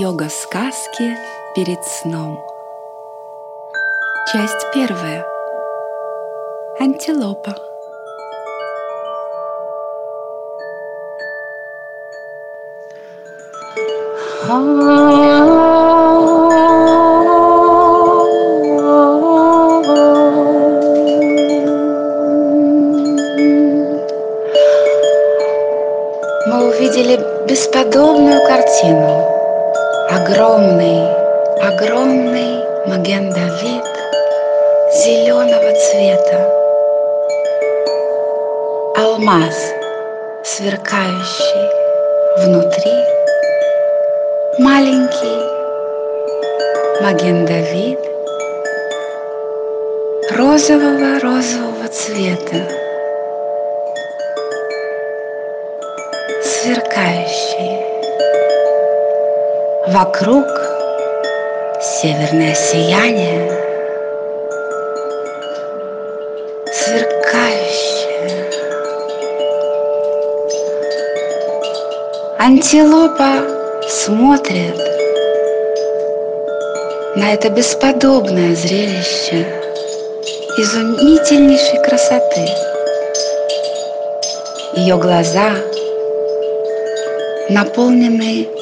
йога-сказки перед сном. Часть первая. Антилопа. Мы увидели бесподобную картину. Огромный, огромный маген-давид зеленого цвета. Алмаз, сверкающий внутри. Маленький маген-давид розового-розового Вокруг северное сияние, сверкающее. Антилопа смотрит на это бесподобное зрелище изумительнейшей красоты. Ее глаза наполнены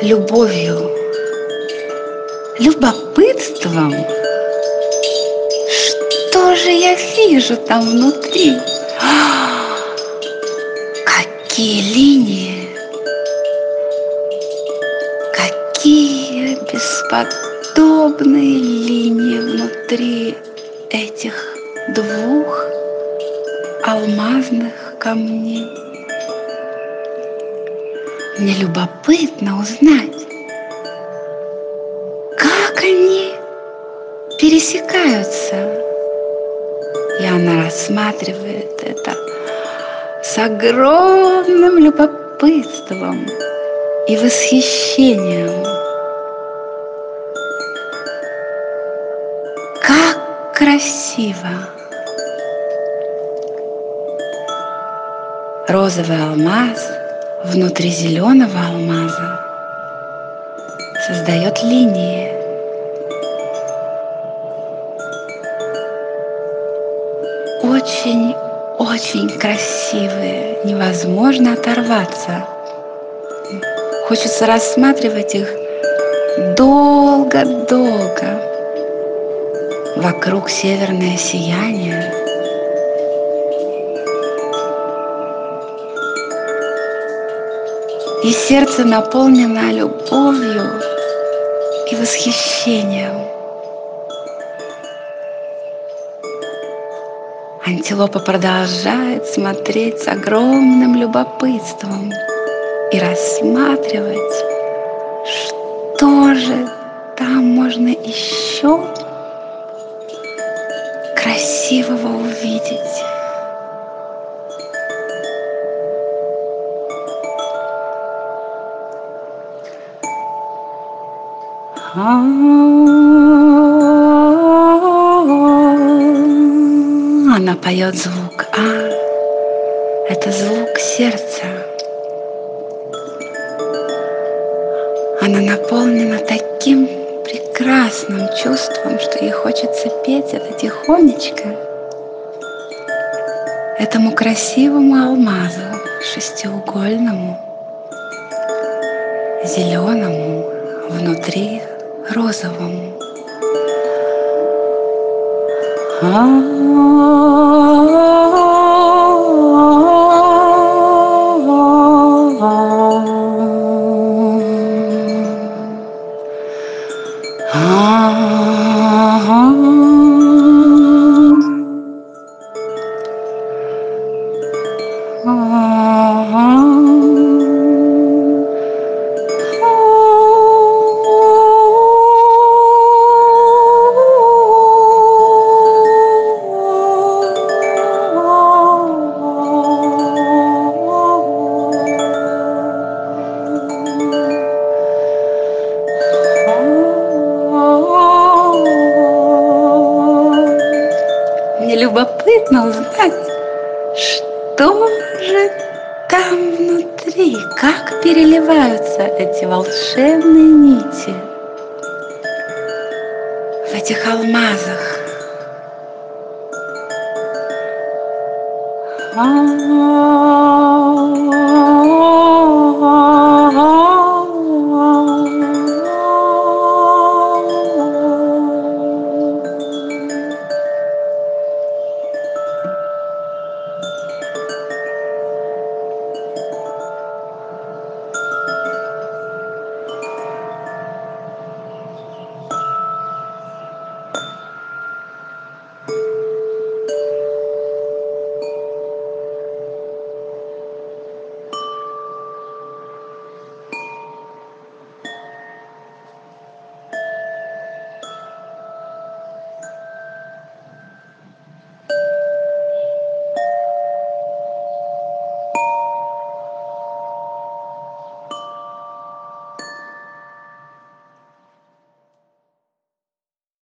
любовью, любопытством. Что же я вижу там внутри? Какие линии! Какие бесподобные линии внутри этих двух алмазных камней. Мне любопытно узнать, как они пересекаются. И она рассматривает это с огромным любопытством и восхищением. Как красиво! Розовый алмаз – внутри зеленого алмаза создает линии. Очень-очень красивые, невозможно оторваться. Хочется рассматривать их долго-долго. Вокруг северное сияние – и сердце наполнено любовью и восхищением. Антилопа продолжает смотреть с огромным любопытством и рассматривать, что же там можно еще красивого увидеть. Она поет звук А. Это звук сердца. Она наполнена таким прекрасным чувством, что ей хочется петь это тихонечко. Этому красивому алмазу шестиугольному, зеленому внутри розовому. Любопытно узнать, что же там внутри, как переливаются эти волшебные нити в этих алмазах. Ah